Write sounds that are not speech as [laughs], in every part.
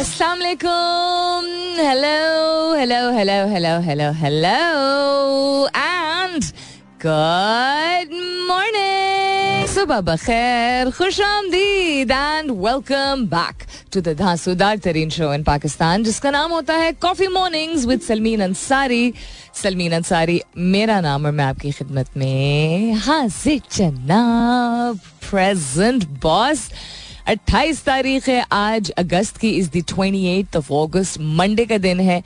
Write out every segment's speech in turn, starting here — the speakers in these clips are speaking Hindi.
अस्सलाम वालेकुम hello hello hello hello hello hello and good morning सुबह बखैर खुश आमदीद and welcome back to the धांसूदार तरीन शो इन पाकिस्तान जिसका नाम होता है coffee mornings with Salmeen Ansari Salmeen Ansari मेरा नाम और मैं आपकी खिदमत में हाजिर जनाब प्रेजेंट बॉस 28 तारीख है, आज अगस्त की is the 28th of August Monday का दिन है,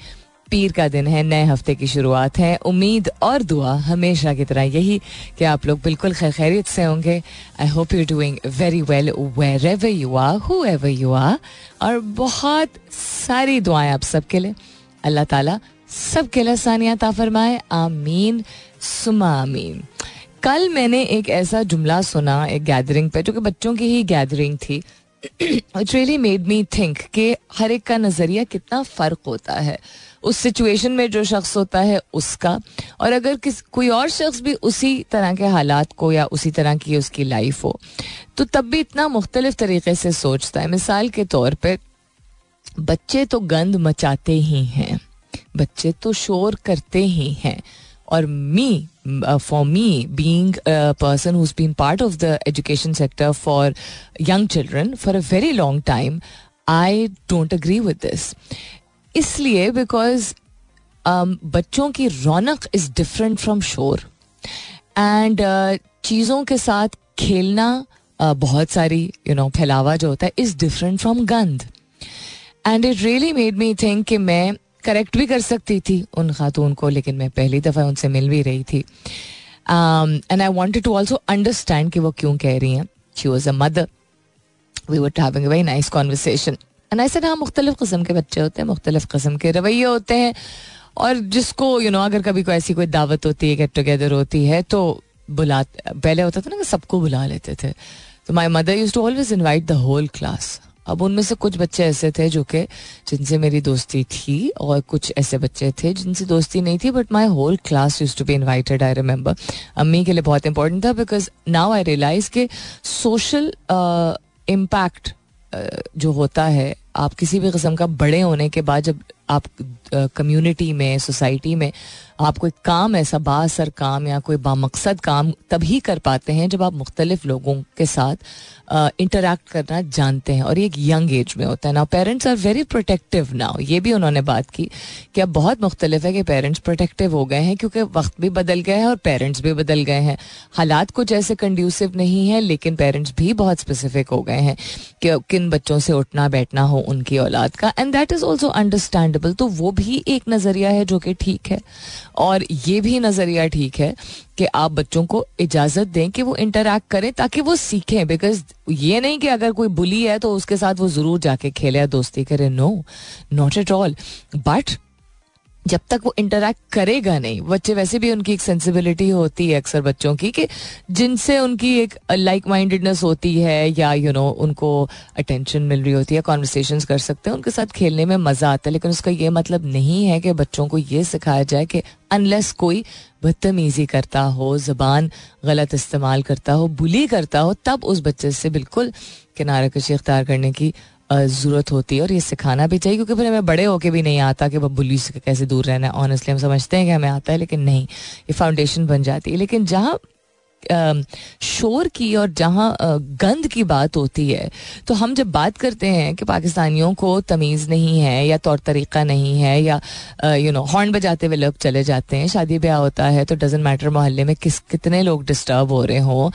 पीर का दिन है, नए हफ़्ते की शुरुआत है। उम्मीद और दुआ हमेशा की तरह यही कि आप लोग बिल्कुल खैर खैरियत से होंगे। I hope you doing very well wherever you are whoever you are और बहुत सारी दुआएँ आप सबके लिए। अल्लाह ताला सबके लिए सानिया फरमाए। आमीन। सुमा आमीन। कल मैंने एक ऐसा जुमला सुना एक गैदरिंग पे, जो कि बच्चों की ही गैदरिंग थी। It really made me think कि हर एक का नज़रिया कितना फ़र्क होता है। उस सिचुएशन में जो शख्स होता है, उसका। और अगर किस, कोई और शख्स भी उसी तरह के हालात को या उसी तरह की उसकी लाइफ हो तो तब भी इतना मुख्तलिफ़ तरीके से सोचता है। मिसाल के तौर पे, बच्चे तो गंद मचाते ही हैं, बच्चे तो शोर करते ही हैं, और me for me being person who's been part of the education sector for young children for a very long time I don't agree with this इसलिए बिकॉज़ um, बच्चों की रौनक इज़ डिफरेंट फ्रॉम शोर एंड चीज़ों के साथ खेलना uh, बहुत सारी यू नो फैलावा जो होता है इज़ डिफरेंट फ्रॉम गंद and it really made me think कि मैं करेक्ट भी कर सकती थी उन खातून को, लेकिन मैं पहली दफ़ा उनसे मिल भी रही थी। And I wanted to also understand कि वो क्यों कह रही हैं। She was a mother we were having very nice conversation and said हाँ मुख्तलिफ़ किस्म के बच्चे होते हैं, मुख्तलिफ़ किस्म के रवैये होते हैं। और जिसको यू नो अगर कभी कोई ऐसी कोई दावत होती है गेट टुगेदर होती है तो बुला, पहले होता था ना कि सबको बुला लेते थे। तो my mother use to always invite the whole class अब उनमें से कुछ बच्चे ऐसे थे जो कि जिनसे मेरी दोस्ती थी और कुछ ऐसे बच्चे थे जिनसे दोस्ती नहीं थी but my whole class use to be invited I remember अम्मी के लिए बहुत इंपॉर्टेंट था बिकॉज़ नाउ आई रियलाइज़ के सोशल इम्पैक्ट जो होता है, आप किसी भी किस्म का बड़े होने के बाद जब आप कम्युनिटी में सोसाइटी में, आप कोई काम, ऐसा बासर काम या कोई बामकसद काम तभी कर पाते हैं जब आप मुख्तलिफ़ लोगों के साथ इंटरेक्ट करना जानते हैं। और ये एक यंग एज में होता है। ना parents are very protective now ये भी उन्होंने बात की कि अब बहुत मुख्तलिफ़ है कि पेरेंट्स प्रोटेक्टिव हो गए हैं क्योंकि वक्त भी बदल गए हैं और पेरेंट्स भी बदल गए हैं। हालात कुछ ऐसे कंड्यूसिव नहीं है, लेकिन पेरेंट्स भी बहुत स्पेसिफिक हो गए हैं कि किन बच्चों से उठना बैठना हो उनकी औलाद का। And that is also understandable तो वो भी एक नज़रिया है जो कि ठीक है। और ये भी नज़रिया ठीक है कि आप बच्चों को इजाज़त दें कि वो इंटरेक्ट करें ताकि वो सीखें बिकॉज़ ये नहीं कि अगर कोई बुली है तो उसके साथ वो ज़रूर जाके खेले या दोस्ती करें। No not at all but जब तक वो इंटरेक्ट करेगा नहीं बच्चे वैसे भी उनकी एक सेंसिबिलिटी होती है अक्सर बच्चों की कि जिनसे उनकी एक लाइक माइंडेडनेस होती है या यू you नो know, उनको अटेंशन मिल रही होती है कॉन्वर्सेशन कर सकते हैं उनके साथ खेलने में मज़ा आता है लेकिन उसका ये मतलब नहीं है कि बच्चों को ये सिखाया जाए कि अनलेस कोई बदतमीजी करता हो जबान गलत इस्तेमाल करता हो बुली करता हो तब उस बच्चे से बिल्कुल किनारे कशी अख्तियार करने की ज़रूरत होती है और ये सिखाना भी चाहिए, क्योंकि फिर हमें बड़े होके भी नहीं आता कि बुली से कैसे दूर रहना है। ऑनेस्टली हम समझते हैं कि हमें आता है, लेकिन नहीं, ये फाउंडेशन बन जाती है। लेकिन जहाँ शोर की और जहाँ गंद की बात होती है तो हम जब बात करते हैं कि पाकिस्तानियों को तमीज़ नहीं है या तौर तरीक़ा नहीं है या यू नो हॉर्न बजाते हुए लोग चले जाते हैं, शादी ब्याह होता है तो डजेंट मैटर मोहल्ले में किस, कितने लोग डिस्टर्ब हो रहे हों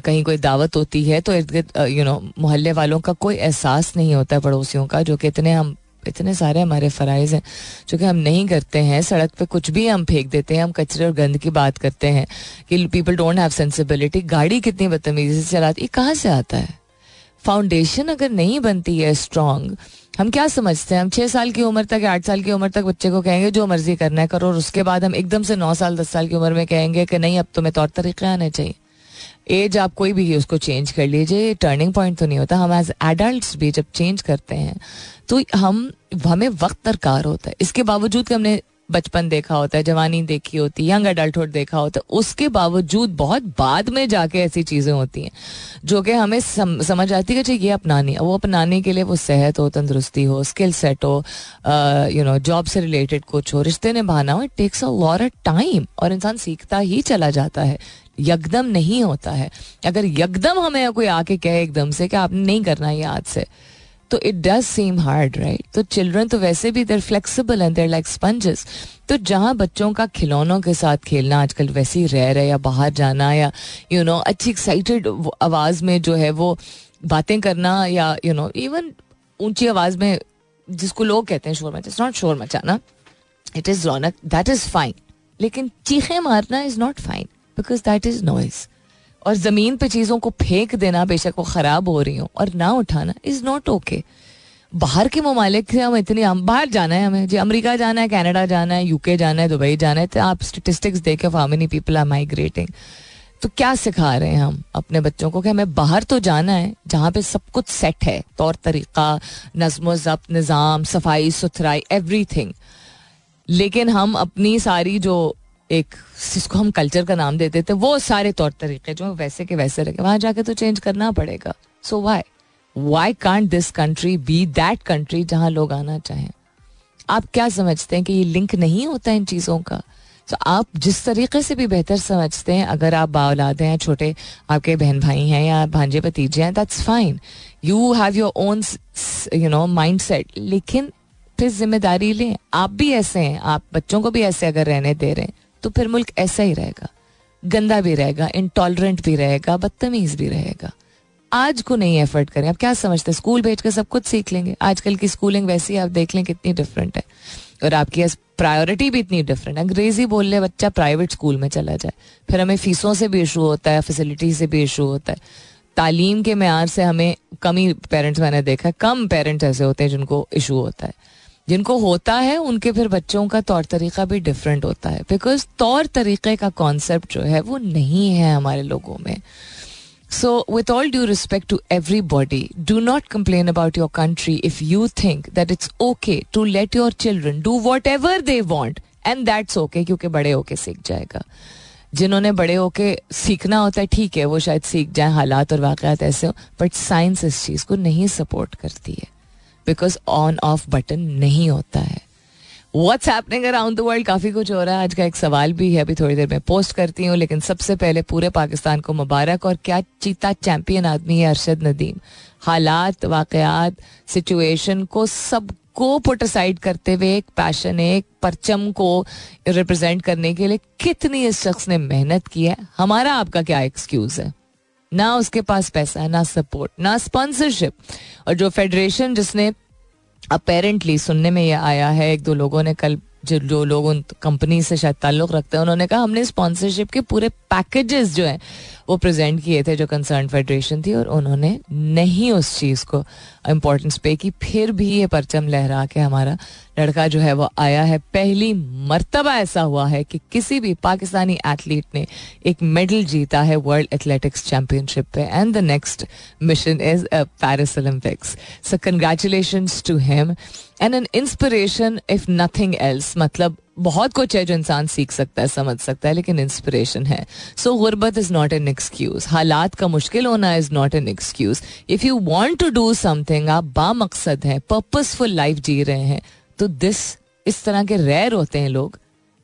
कहीं कोई दावत होती है तो इर्द गिर्द यू नो मोहल्ले वालों का कोई एहसास नहीं होता पड़ोसियों का, जो कि इतने हम इतने सारे हमारे फ़राइज़ हैं, जो कि हम नहीं करते हैं, सड़क पे कुछ भी हम फेंक देते हैं, हम कचरे और गंद की बात करते हैं कि पीपल डोंट हैव सेंसिबिलिटी गाड़ी कितनी बदतमीजी से चलाती, ये कहाँ से आता है? फाउंडेशन अगर नहीं बनती है स्ट्रांग हम क्या समझते हैं? हम छः साल की उम्र तक आठ साल की उम्र तक बच्चे को कहेंगे, जो मर्ज़ी करना है करो, और उसके बाद हम एकदम से नौ साल, दस साल की उम्र में कहेंगे कि नहीं, अब तुम्हें तौर तरीके आने चाहिए। एज आप कोई भी उसको चेंज कर लीजिए टर्निंग पॉइंट तो नहीं होता। हम एज एडल्ट भी जब चेंज करते हैं तो हम हमें वक्त दरकार होता है। इसके बावजूद कि हमने बचपन देखा होता है जवानी देखी होती है यंग अडल्टहुड देखा होता है उसके बावजूद बहुत बाद में जाके ऐसी चीज़ें होती हैं जो कि हमें सम, समझ आती है कि ये अपनानी है वो अपनाने के लिए वो सेहत हो तंदुरुस्ती हो स्किल सेट हो यू नो जॉब से रिलेटेड कुछ हो रिश्ते निभाना हो it takes a lot of time और इंसान सीखता ही चला जाता है। यकदम नहीं होता है। अगर यकदम हमें कोई आके कहे एकदम से कि आपने नहीं करना ये आज से तो it does seem hard right तो चिल्ड्रन तो वैसे भी they're flexible and they're like sponges तो जहाँ बच्चों का खिलौनों के साथ खेलना आजकल वैसे ही रह रहे या बाहर जाना या यू you नो know, अच्छी एक्साइटेड आवाज़ में जो है वो बातें करना या यू नो इवन ऊँची आवाज़ में जिसको लोग कहते हैं शोर मचा इट्स नॉट शोर मचाना इट इज़ रौनक दैट इज़ फाइन लेकिन चीखें मारना is not fine because that is noise और ज़मीन पे चीज़ों को फेंक देना बेशक वो खराब हो रही हो और ना उठाना इज़ नॉट ओके बाहर के ममालिक से हम इतनी, हम बाहर जाना है हमें। जी, अमेरिका जाना है कनाडा जाना है यूके जाना है, दुबई जाना है तो आप स्टेटिस्टिक्स देखे how many people are migrating तो क्या सिखा रहे हैं हम अपने बच्चों को कि हमें बाहर तो जाना है, जहाँ पे सब कुछ सेट है। तौर, तरीका, नज्म जब्त, निज़ाम, सफ़ाई, सुथराई एवरीथिंग लेकिन हम अपनी सारी जो एक, जिसको हम कल्चर का नाम देते थे, वो सारे तौर तरीके जो वैसे के वैसे रखे। वहाँ जाके तो चेंज करना पड़ेगा। So why why can't this country be that country जहाँ लोग आना चाहें? आप क्या समझते हैं कि ये लिंक नहीं होता इन चीज़ों का? तो आप जिस तरीके से भी बेहतर समझते हैं, अगर आप बाउलाद हैं, छोटे आपके बहन भाई हैं या भांजे भतीजे हैं that's fine you have your own you know mindset लेकिन फिर ज़िम्मेदारी लें। आप भी ऐसे हैं। आप बच्चों को भी ऐसे अगर रहने दे रहे हैं। तो फिर मुल्क ऐसा ही रहेगा। गंदा भी रहेगा इंटॉलरेंट भी रहेगा, बदतमीज भी रहेगा। आज को नहीं एफर्ट करें। आप क्या समझते हैं? स्कूल भेज कर सब कुछ सीख लेंगे। आजकल की स्कूलिंग वैसी आप देख लें कितनी डिफरेंट है। और आपकी प्रायोरिटी भी इतनी डिफरेंट है। अंग्रेज़ी बोल ले बच्चा प्राइवेट स्कूल में चला जाए। फिर हमें फीसों से भी इशू होता है फैसिलिटी से भी इशू होता है। तालीम के मैार से हमें कम ही पेरेंट्स मैंने देखा कम पेरेंट्स ऐसे होते हैं जिनको इशू होता है। जिनको होता है, उनके फिर बच्चों का तौर तरीका भी डिफरेंट होता है। बिकॉज़ तौर तरीके का कॉन्सेप्ट जो है, वो नहीं है हमारे लोगों में। So with all due respect to everybody do not complain about your country if you think that it's okay to let your children do whatever they want and that's okay क्योंकि बड़े होके सीख जाएगा। जिन्होंने बड़े होके सीखना होता है, ठीक है, वो शायद सीख जाए, हालात और वाकत ऐसे हो बट साइंस इस चीज़ को नहीं सपोर्ट करती है। बिकॉज़ ऑन ऑफ़ बटन नहीं होता है। What's happening around the world काफ़ी कुछ हो रहा है। आज का एक सवाल भी है। अभी थोड़ी देर में पोस्ट करती हूँ, लेकिन सबसे पहले पूरे पाकिस्तान को मुबारक और क्या चीता चैंपियन आदमी है अरशद नदीम। हालात, वाकयात सिचुएशन को सबको पुट असाइड करते हुए एक पैशन एक परचम को रिप्रेजेंट करने के लिए कितनी इस शख्स ने मेहनत की है? हमारा आपका क्या एक्सक्यूज है? ना उसके पास पैसा है ना सपोर्ट ना स्पॉन्सरशिप और जो फेडरेशन जिसने अपेरेंटली सुनने में ये आया है, एक दो लोगों ने कल जो जो लोग उन कंपनी से शायद ताल्लुक रखते हैं, उन्होंने कहा, हमने स्पॉन्सरशिप के पूरे पैकेजेस जो हैं वो प्रेजेंट किए थे जो कंसर्न फेडरेशन थी और उन्होंने नहीं उस चीज़ को इम्पोर्टेंस पे की। फिर भी ये परचम लहरा के हमारा लड़का जो है वो आया है। पहली मर्तबा ऐसा हुआ है कि किसी भी पाकिस्तानी एथलीट ने एक मेडल जीता है वर्ल्ड एथलेटिक्स चैंपियनशिप पे। And the next mission is Paris Olympics so congratulation to him and an inspiration if nothing else मतलब बहुत कुछ है जो इंसान सीख सकता है, समझ सकता है, लेकिन इंस्पिरेशन है। सो गुर्बत इज़ नॉट एन एक्सक्यूज हालात का मुश्किल होना is not an excuse if you want to do something आप बामकसद हैं पर्पजफुल लाइफ जी रहे हैं तो दिस इस तरह के रेयर होते हैं लोग,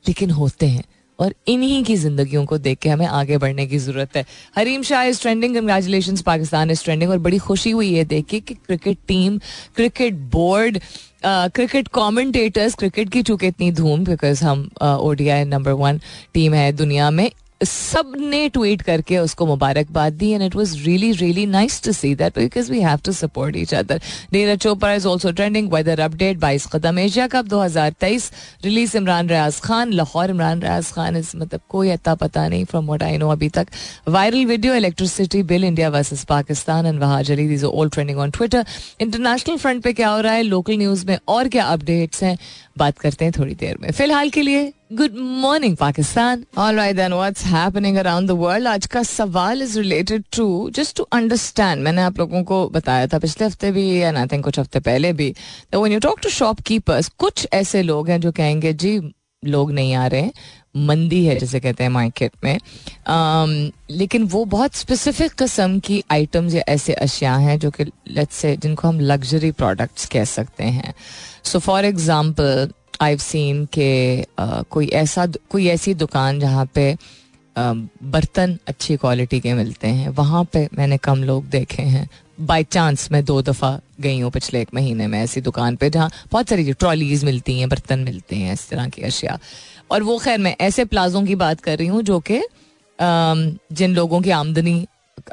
लेकिन होते हैं। और इन्हीं की जिंदगियों को देख के हमें आगे बढ़ने की ज़रूरत है। Hareem Shah is trending congratulation Pakistan is trending और बड़ी खुशी हुई है देख के कि cricket team cricket board cricket commentators cricket की चूँकि इतनी धूम बिकॉज़ हम ओडीआई नंबर वन टीम है दुनिया में। सबने ट्वीट करके उसको मुबारकबाद दी and it was really really nice to see that because we have to support each other Neeraj Chopra is also trending weather update बाईस कदम एशिया कप दो हज़ार तेईस रिलीज़ इमरान रियाज खान, लाहौर इमरान रियाज खान इस मतलब कोई अता पता नहीं फ्रॉम वट आई नो अभी तक. Viral video electricity bill India versus Pakistan and Wahaj Ali these all trending on Twitter international front पे क्या हो रहा है? लोकल न्यूज़ में और क्या अपडेट्स हैं? बात करते हैं थोड़ी देर में. फ़िलहाल के लिए good morning Pakistan all right then what's happening around the world आज का सवाल is related to just to understand मैंने आप लोगों को बताया था पिछले हफ़्ते भी एंड आई थिंक कुछ हफ़्ते पहले भी तो when you talk to shopkeepers कुछ ऐसे लोग हैं जो कहेंगे जी लोग नहीं आ रहे हैं मंदी है जैसे कहते हैं मार्केट में. Um, लेकिन वो बहुत स्पेसिफिक किस्म की आइटम्स या ऐसे अशिया हैं जो कि लेट्स से जिनको हम लग्जरी प्रोडक्ट्स कह सकते हैं. So for example I seen के कोई ऐसा कोई ऐसी दुकान जहाँ पे बर्तन अच्छी क्वालिटी के मिलते हैं, वहाँ पे मैंने कम लोग देखे हैं। बाई चांस मैं दो दफ़ा गई हूँ पिछले एक महीने में ऐसी दुकान पे जहाँ बहुत सारी ट्रॉलीज मिलती हैं, बर्तन मिलते हैं, इस तरह की अशिया। और वो खैर मैं ऐसे प्लाजों की बात कर रही हूँ जो कि जिन लोगों की आमदनी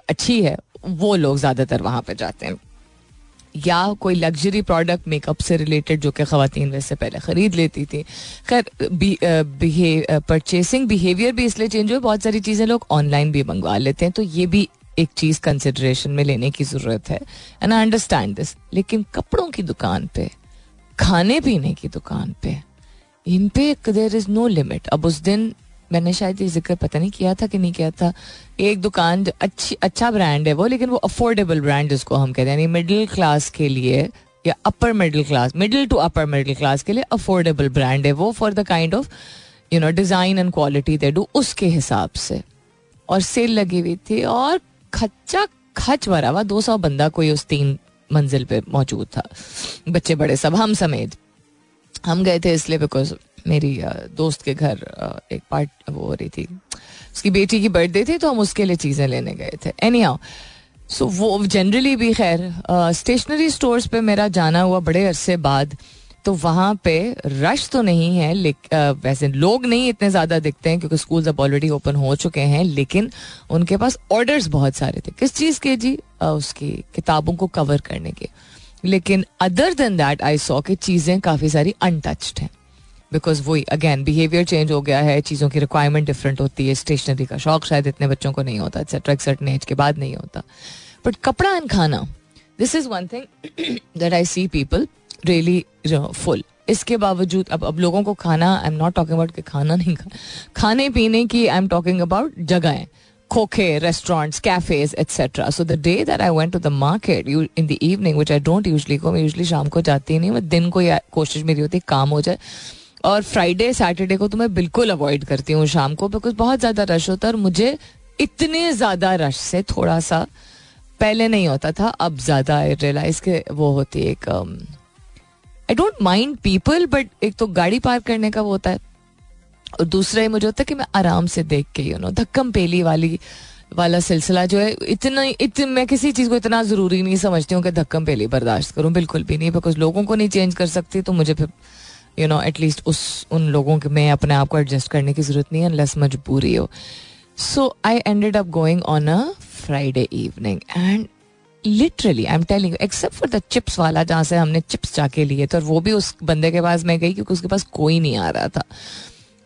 अच्छी है, वो लोग ज़्यादातर वहाँ पर जाते हैं। या कोई लग्जरी प्रोडक्ट मेकअप से रिलेटेड जो कि खातन वैसे पहले ख़रीद लेती थी। खैर परचेसिंग बिहेवियर भी इसलिए चेंज हुए बहुत सारी चीज़ें लोग ऑनलाइन भी मंगवा लेते हैं तो ये भी एक चीज़ कंसिडरेशन में लेने की ज़रूरत है। एंड आई अंडरस्टैंड दिस लेकिन कपड़ों की दुकान पे, खाने पीने की दुकान पे, इन पे देर इज़ नो लिमिट अब उस दिन मैंने शायद ये ज़िक्र पता नहीं किया था कि नहीं किया था। एक दुकान अच्छी अच्छा ब्रांड है वो, लेकिन वो अफोर्डेबल ब्रांड जिसको हम कहते हैं, यानी मिडिल क्लास के लिए या upper middle class middle to upper middle class के लिए अफोर्डेबल ब्रांड है वो for the kind of you know design and quality they do उसके हिसाब से। और सेल लगी हुई थी और खच्चा खच भरा हुआ, दो सौ बंदा कोई उस तीन मंजिल पे मौजूद था। बच्चे बड़े सब, हम समेत। हम गए थे इसलिए बिकॉज़ मेरी दोस्त के घर एक पार्ट वो हो रही थी। उसकी बेटी की बर्थडे थी तो हम उसके लिए चीज़ें लेने गए थे। एनी हाउ सो वो जनरली भी खैर स्टेशनरी स्टोर्स पे मेरा जाना हुआ बड़े अरसे बाद तो वहाँ पे रश तो नहीं है वैसे लोग नहीं इतने ज़्यादा दिखते हैं, क्योंकि स्कूल्स अब ऑलरेडी ओपन हो चुके हैं, लेकिन उनके पास ऑर्डर्स बहुत सारे थे। किस चीज़ के जी? उसकी किताबों को कवर करने के। लेकिन other than that I saw कि चीज़ें काफ़ी सारी अनटच्ड हैं। बिकॉज़ वही अगेन बिहेवियर चेंज हो गया है, चीज़ों की रिक्वायरमेंट डिफरेंट होती है स्टेशनरी का शौक शायद इतने बच्चों को नहीं होता एक्सेट्रा एक सर्टन एज के बाद नहीं होता। बट कपड़ा एंड खाना this is one thing that I see people really full इसके बावजूद, अब अब लोगों को खाना I am not talking about कि खाना नहीं खा, खाने पीने की आई एम टॉकिंग अबाउट जगहें, खोखे restaurants cafes etcetera so the day that I went to the market you in the evening which I don't usually go मैं यूजली शाम को जाती ही नहीं मैं दिन को या, कोशिश मेरी होती, काम हो जाए और फ्राइडे सैटरडे को तो मैं बिल्कुल अवॉइड करती हूँ शाम को बिकॉज़ बहुत ज़्यादा रश होता है और मुझे इतने ज़्यादा रश से थोड़ा सा पहले नहीं होता था अब ज़्यादा आई रियलाइज़ के वो होती है एक I don't mind people but एक तो गाड़ी पार्क करने का वो होता है और दूसरा ही मुझे होता है कि मैं आराम से देख के यू नो धक्कम पेली वाली वाला सिलसिला जो है इतना इत, मैं किसी चीज़ को इतना ज़रूरी नहीं समझती हूँ कि धक्कम पेली बर्दाश्त करूँ बिल्कुल भी नहीं बिकॉज़ लोगों को नहीं चेंज कर सकती तो मुझे फिर यू नो एटलीस्ट उस उन लोगों के मैं अपने आप को एडजस्ट करने की ज़रूरत नहीं है लेस मजबूरी हो। So I ended up going on a Friday evening and literally I am telling except for the chips वाला जहाँ से हमने चिप्स जाके लिए थे और वो भी उस बंदे के पास मैं गई क्योंकि उसके पास कोई नहीं आ रहा था।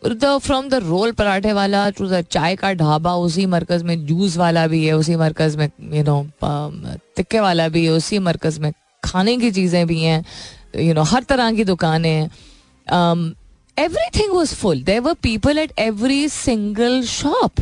द फ्रॉम द रोल पराठे वाला टू द चाय का ढाबा उसी मरकज में जूस वाला भी है उसी मरकज में यू नो तिक्के वाला भी है उसी मरकज में खाने की चीज़ें भी हैं यू नो हर तरह की दुकानें हैं। um, everything was full. There were people at every single shop.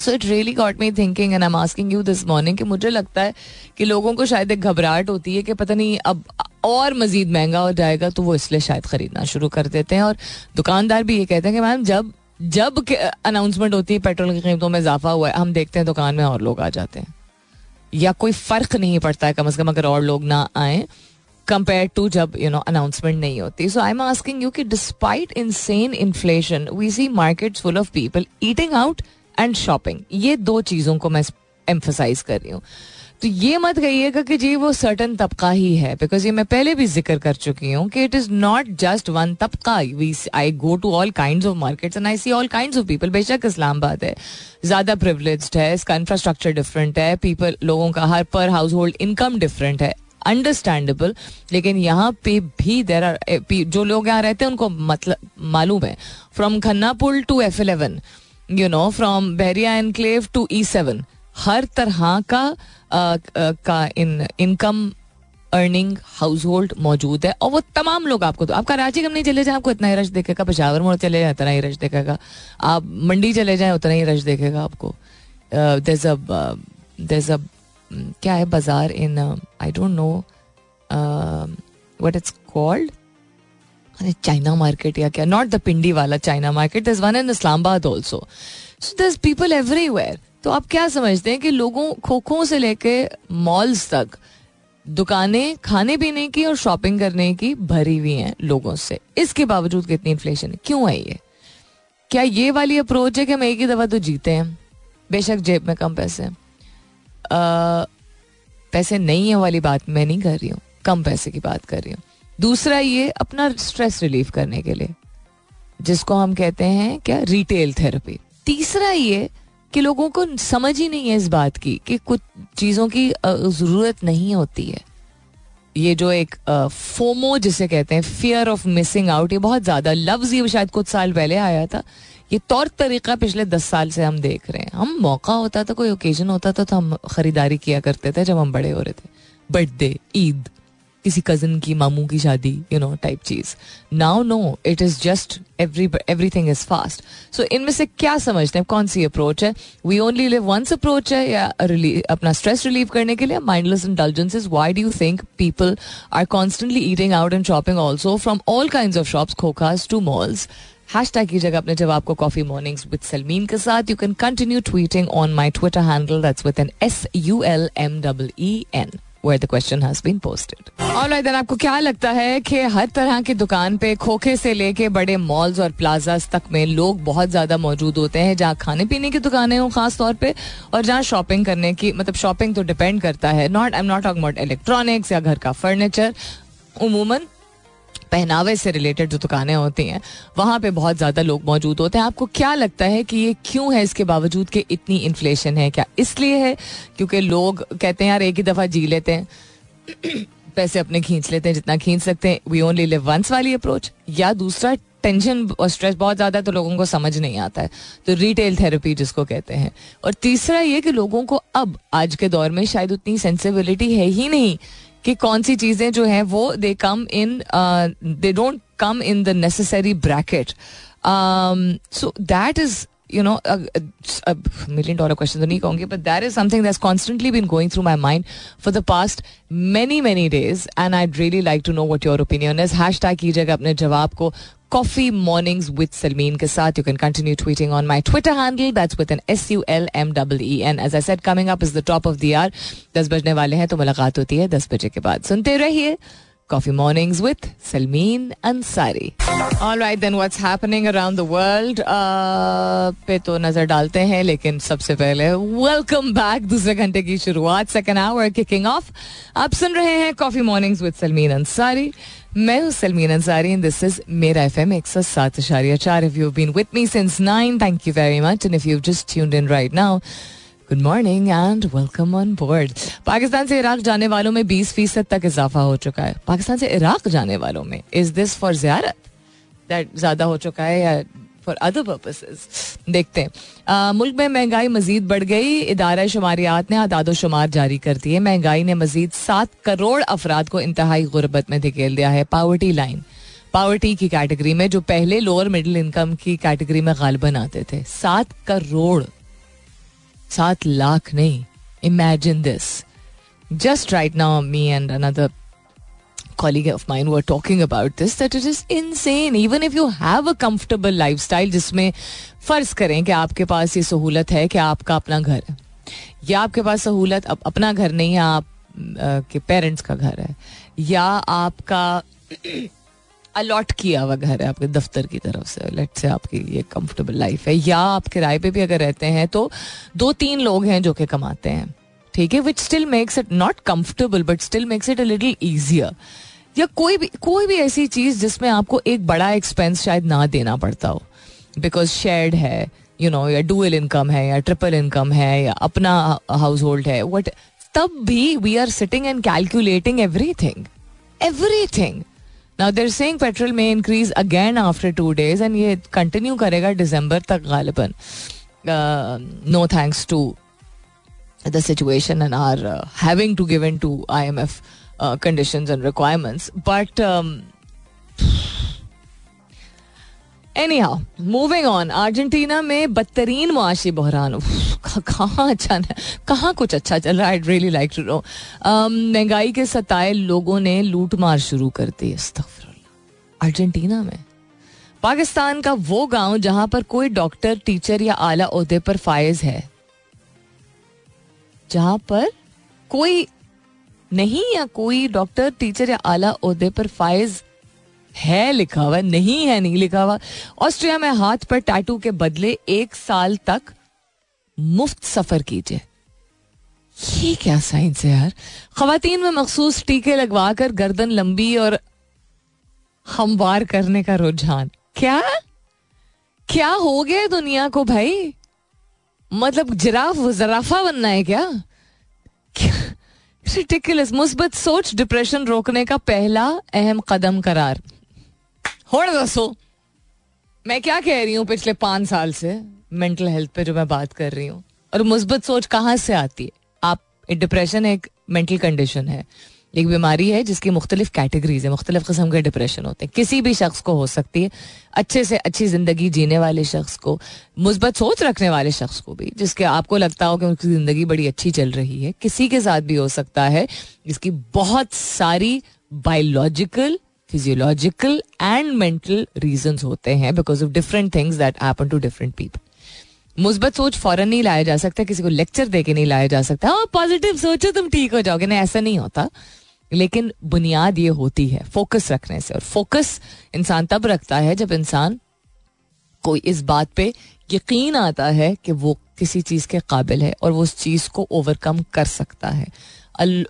So it really got me thinking and I am asking you this morning कि मुझे लगता है कि लोगों को शायद एक घबराहट होती है कि पता नहीं, अब और मजीद महँगा हो जाएगा तो वो इसलिए शायद खरीदना शुरू कर देते हैं और दुकानदार भी ये कहते हैं कि मैम, जब जब अनाउंसमेंट होती है पेट्रोल की कीमतों में इजाफा हुआ है, हम देखते हैं दुकान में और लोग आ जाते हैं या कोई फ़र्क नहीं पड़ता है, कम अज कम अगर और लोग ना आए कंपेयर टू जब यू नो अनाउंसमेंट नहीं होती। So I am asking you कि despite insane inflation we see market full of people eating out and shopping ये दो चीज़ों को मैं एम्फोसाइज कर रही हूँ। तो ये मत कहिएगा कि जी वो सर्टन तबका ही है। बिकॉज़ ये मैं पहले भी ज़िक्र कर चुकी हूँ कि it is not just one तबका। I go to all kind of markets and I see all kind of people बेशक इस्लामाबाद है। ज़्यादा प्रिवलेज है। इसका इंफ्रास्ट्रक्चर डिफरेंट है। पीपल लोगों का हर पर हाउस होल्ड इनकम डिफरेंट है। अंडरस्टैंडेबल लेकिन यहाँ पे भी देर आर जो लोग यहाँ रहते हैं उनको मतलब मालूम है। From Khanna Pul to F eleven you know from Bahria enclave to E seven हर तरह का आ, का in income earning household मौजूद है और वो तमाम लोग आपको तो आप कराची कम नहीं चले जाए आपको इतना ही रश देखेगा पेशावर मोड़ चले जाए उतना ही रश देखेगा। आप मंडी चले जाए उतना ही रश देखेगा आपको। देर अ क्या है बाज़ार in I don't know what it's called अरे, चाइना मार्केट या क्या? नॉट द पिंडी वाला China market is one in Islamabad also so दस पीपल एवरीवेयर तो आप क्या समझते हैं कि लोगों, खोखों से लेके मॉल्स तक, दुकानें खाने पीने की और शॉपिंग करने की भरी हुई हैं लोगों से। इसके बावजूद कितनी इन्फ्लेशन है? क्यों है ये? क्या ये वाली अप्रोच है कि हम एक ही दफ़ा तो जीते हैं? बेशक जेब में कम पैसे हैं। पैसे नहीं है वाली बात मैं नहीं कर रही हूँ, कम पैसे की बात कर रही हूँ। दूसरा ये अपना स्ट्रेस रिलीफ करने के लिए, जिसको हम कहते हैं क्या रिटेल थेरेपी तीसरा ये कि लोगों को समझ ही नहीं है इस बात की कि कुछ चीज़ों की ज़रूरत नहीं होती है। ये जो एक फोमो जिसे कहते हैं फियर ऑफ़ मिसिंग आउट ये बहुत ज़्यादा, लफ्ज ये शायद कुछ साल पहले आया था ये तौर तरीका पिछले दस साल से हम देख रहे हैं। हम मौका होता था, कोई ओकेजन होता था तो हम खरीदारी किया करते थे जब हम बड़े हो रहे थे। बर्थडे ईद किसी कज़न की, मामू की शादी you know type cheese. Now no it is just every everything is fast so इनमें से क्या समझते हैं? कौन सी अप्रोच है? We only live once approach है, या अपना स्ट्रेस रिलीव करने के लिए? Mindless intelligence why do you think people are constantly eating out and shopping also from all kind of shops खोखास to malls hashtag कीजिएगा अपने जवाब को कॉफ़ी मॉर्निंग्स विद सलमीन के साथ. You can continue tweeting on my Twitter handle that's with N S U L M double E N where the question has been posted. Alright, then आपको क्या लगता है कि हर तरह की दुकान पे खोखे से लेके बड़े मॉल्स और प्लाजास तक में लोग बहुत ज़्यादा मौजूद होते हैं जहाँ खाने पीने की दुकानें हों खास तौर पे और जहाँ शॉपिंग करने की मतलब शॉपिंग तो डिपेंड करता है. Not I am not about electronics या घर का फर्नीचर उमूमन पहनावे से रिलेटेड जो दुकानें होती हैं, वहाँ पे बहुत ज़्यादा लोग मौजूद होते हैं। आपको क्या लगता है कि ये क्यों है? इसके बावजूद कि इतनी इन्फ्लेशन है क्या? इसलिए है क्योंकि लोग कहते हैं, यार, एक ही दफ़ा जी लेते हैं, पैसे अपने खींच लेते हैं, जितना खींच सकते हैं। वी ओनली लिव वंस वाली अप्रोच या दूसरा टेंशन और स्ट्रेस बहुत ज़्यादा है तो लोगों को समझ नहीं आता है। तो रिटेल थेरेपी जिसको कहते हैं। और तीसरा ये कि लोगों को अब, आज के दौर में शायद उतनी सेंसिबिलिटी है ही नहीं। कि कौन सी चीज़ें जो हैं वो they come in they don't come in the necessary bracket so that is you know, a, a, a million dollar question तो नहीं कहूँगी but that is something that's constantly been going through my mind for the past many many days and I'd really like to know what your opinion is. Hashtag कीजिएगा अपने जवाब को Coffee Mornings with Salmeen के साथ. You can continue tweeting on my Twitter handle. That's with an S U L M W E N. As I said, coming up is the top of the hour. दस बजने वाले हैं तो मुलाकात होती है दस बजे के बाद सुनते रहिए Coffee Mornings with Salmeen Ansari. All right, then what's happening around the world? Uh, पे तो नज़र डालते हैं लेकिन सबसे पहले वेलकम बैक दूसरे घंटे की शुरुआत सेकेंड आवर किकिंग ऑफ़ आप सुन रहे हैं coffee mornings with Salmeen Ansari मैं हूँ Salmeen Ansari and this is मेरा एफ़ एम एक सौ सात इशारिया चार if you been with me since nine thank you very much and if you just tuned in right now good morning and welcome on board Pakistan से इराक जाने वालों में 20 फ़ीसद तक इजाफा हो चुका है। पाकिस्तान से इराक जाने वालों में इज़ दिस फॉर जियारत दैट ज़्यादा हो चुका है या फॉर अदर पर्पसेस देखते हैं। मुल्क में महँगाई मजीद बढ़ गई। इदारा शुमारियात ने आदाद शुमार जारी कर दिए। महँगाई ने मजीद सात करोड़ अफराद को इंतहाई गुर्बत में धकेल दिया है। पावर्टी लाइन पावर्टी की कैटेगरी में जो पहले लोअर मिडिल इनकम की कैटेगरी में गालबन आते थे। सात करोड़ सात लाख नहीं. Imagine this just right now me and another colleague of mine were talking about this that it is insane. Even if you have a comfortable lifestyle जिसमें फ़र्ज़ करें कि आपके पास ये सहूलत है कि आपका अपना घर है. या आपके पास सहूलत अप, अपना घर नहीं है आप के पेरेंट्स का घर है. या आपका अलॉट किया हुआ घर है आपके दफ्तर की तरफ़ से। लेट से आपकी ये कंफर्टेबल लाइफ है। या आप किराए पे भी अगर रहते हैं तो दो तीन लोग हैं जो कि कमाते हैं। ठीक है? Which still makes it not comfortable but still makes it a little easier या कोई भी कोई भी ऐसी चीज़ जिसमें आपको एक बड़ा एक्सपेंस शायद ना देना पड़ता हो। बिकॉज़ शेड है यू नो या डुअल इनकम है, या ट्रिपल इनकम है, या अपना हाउस होल्ड है वट तब भी we are sitting and calculating everything everything now they're saying petrol में increase again after two days and ये कंटिन्यू करेगा दिसंबर तक गालिबन no thanks to the situation and are having to given to I M F condition and requirements but anyhow moving on Argentina में बदतरीन मुआशी बहरान। कहाँ अच्छा कहाँ कुछ अच्छा चल रहा है? I really like to know महँगाई के सताए लोगों ने लूट मार शुरू कर दी अर्जेंटीना में। पाकिस्तान का वो गाँव जहाँ पर कोई डॉक्टर, टीचर या आला ओहदे पर फायज है, जहाँ पर कोई नहीं या कोई डॉक्टर, टीचर या आला ओहदे पर फायज है लिखा हुआ नहीं है, नहीं लिखा हुआ। ऑस्ट्रिया में हाथ पर टैटू के बदले एक साल तक मुफ़्त सफ़र कीजिए। ये क्या साइंस है यार। खातन में मखसूस टीके लगवा कर गर्दन लंबी और हमवार करने का रुझान। क्या? क्या हो गया दुनिया को भाई? मतलब जिराफ, जराफा बनना है क्या? रिटिकुलस मुस्बत सोच डिप्रेशन रोकने का पहला अहम कदम करार। हो दसो, मैं क्या कह रही हूँ पिछले पाँच साल से मेंटल हेल्थ पे जो मैं बात कर रही हूँ? और मुस्बत सोच कहाँ से आती है? आप डिप्रेशन एक मेंटल कंडीशन है। एक बीमारी है जिसकी मुख्तलिफ़ कैटेगरीज है, मुख्तलिफ़ किस्म के डिप्रेशन होते हैं। किसी भी शख्स को हो सकती है अच्छे से अच्छी ज़िंदगी जीने वाले शख्स को, मुस्बत सोच रखने वाले शख्स को भी, जिसके आपको लगता हो कि उनकी ज़िंदगी बड़ी अच्छी चल रही है। किसी के साथ भी हो सकता है, जिसकी बहुत सारी biological physiological and mental reason होते हैं because of different things that happen to different people मुस्बत सोच फ़ौरन नहीं लाया जा सकता, किसी को लेक्चर दे के नहीं लाया जा सकता। हाँ पॉजिटिव सोचो, तुम ठीक हो जाओगे। नहीं, ऐसा नहीं होता। लेकिन बुनियाद ये होती है फोकस रखने से। और फोकस इंसान तब रखता है जब इंसान कोई इस बात पे यकीन आता है कि वो किसी चीज़ के काबिल है और वो उस चीज़ को ओवरकम कर सकता है।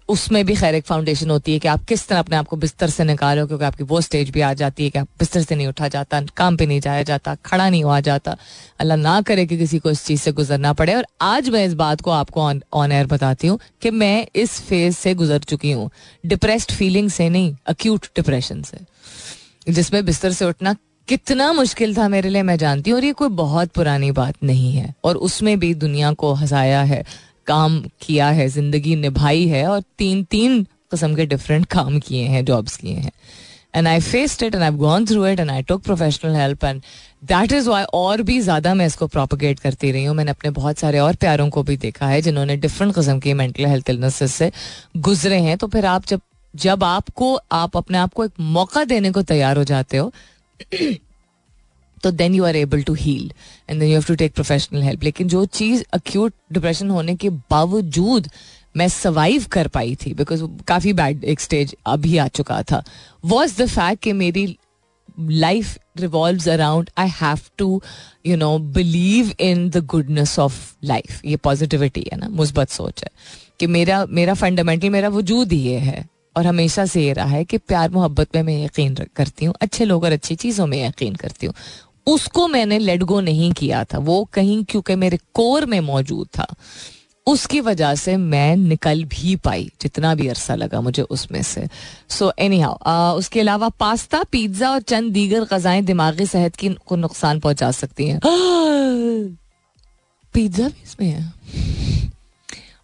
उसमें भी खैर एक फाउंडेशन होती है कि आप किस तरह अपने आप को बिस्तर से निकालो, क्योंकि आपकी वो स्टेज भी आ जाती है कि आप बिस्तर से नहीं उठा जाता, काम पे नहीं जाया जाता, खड़ा नहीं हुआ जाता। अल्लाह ना करे कि किसी को इस चीज़ से गुजरना पड़े। और आज मैं इस बात को आपको ऑन एयर बताती हूँ कि मैं इस फ़ेज़ से गुजर चुकी हूँ। डिप्रेस्ड फीलिंग से नहीं अक्यूट डिप्रेशन से। जिसमें बिस्तर से उठना कितना मुश्किल था मेरे लिए, मैं जानती हूँ। और ये कोई बहुत पुरानी बात नहीं है। और उसमें भी दुनिया को हंसाया है। काम किया है, ज़िंदगी निभाई है और तीन तीन किस्म के डिफरेंट काम किए हैं जॉब्स किए हैं। And I faced it and I gone through it and I took professional help and that is why और भी ज़्यादा मैं इसको प्रोपोगेट करती रही हूँ। मैंने अपने बहुत सारे और प्यारों को भी देखा है जिन्होंने डिफरेंट किस्म की मेंटल हेल्थ इलनेसेस से गुजरे हैं। तो फिर आप जब जब आपको, आप अपने आप को एक मौका देने को तैयार हो जाते हो तो then you are able to heal and then you have to take professional help लेकिन जो चीज़ अक्यूट डिप्रेशन होने के बावजूद मैं सर्वाइव कर पाई थी बिकॉज़ काफ़ी बैड एक स्टेज अभी आ चुका था वॉज़ द फैक्ट कि मेरी life revolve around I have to you know believe in the goodness of life ये पॉजिटिविटी है ना, मुस्बत सोच है कि मेरा मेरा फंडामेंटल मेरा वजूद ही ये है और हमेशा से ये रहा है कि प्यार मोहब्बत में मैं यकीन करती हूँ, अच्छे लोग और अच्छी चीज़ों में यकीन करती हूँ। उसको मैंने लेट गो नहीं किया था। वो कहीं क्योंकि मेरे कोर में मौजूद था। उसकी वजह से मैं निकल भी पाई, जितना भी अरसा लगा मुझे उसमें से। सो एनी हाउ उसके अलावा पास्ता पिज़्ज़ा और चंद दीगर गजाएँ दिमागी सेहत की को नुकसान पहुँचा सकती हैं। [gasps] पिज़्ज़ा भी इसमें है।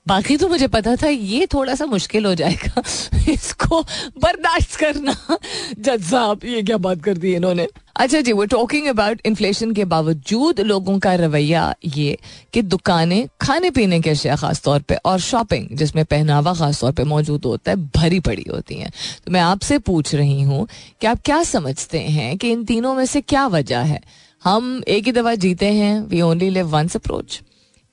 बाकी तो मुझे पता था ये थोड़ा सा मुश्किल हो जाएगा। [laughs] इसको बर्दाश्त करना। जज साहब, ये क्या बात कर दी इन्होंने? अच्छा जी वो टॉकिंग अबाउट इन्फ्लेशन के बावजूद लोगों का रवैया ये कि दुकानें खाने पीने के अशिया खास तौर पे और शॉपिंग जिसमें पहनावा खास तौर पे मौजूद होता है, भरी पड़ी होती हैं। तो मैं आपसे पूछ रही हूँ कि आप क्या समझते हैं कि इन तीनों में से क्या वजह है? हम एक ही दवा जीते हैं we only live once approach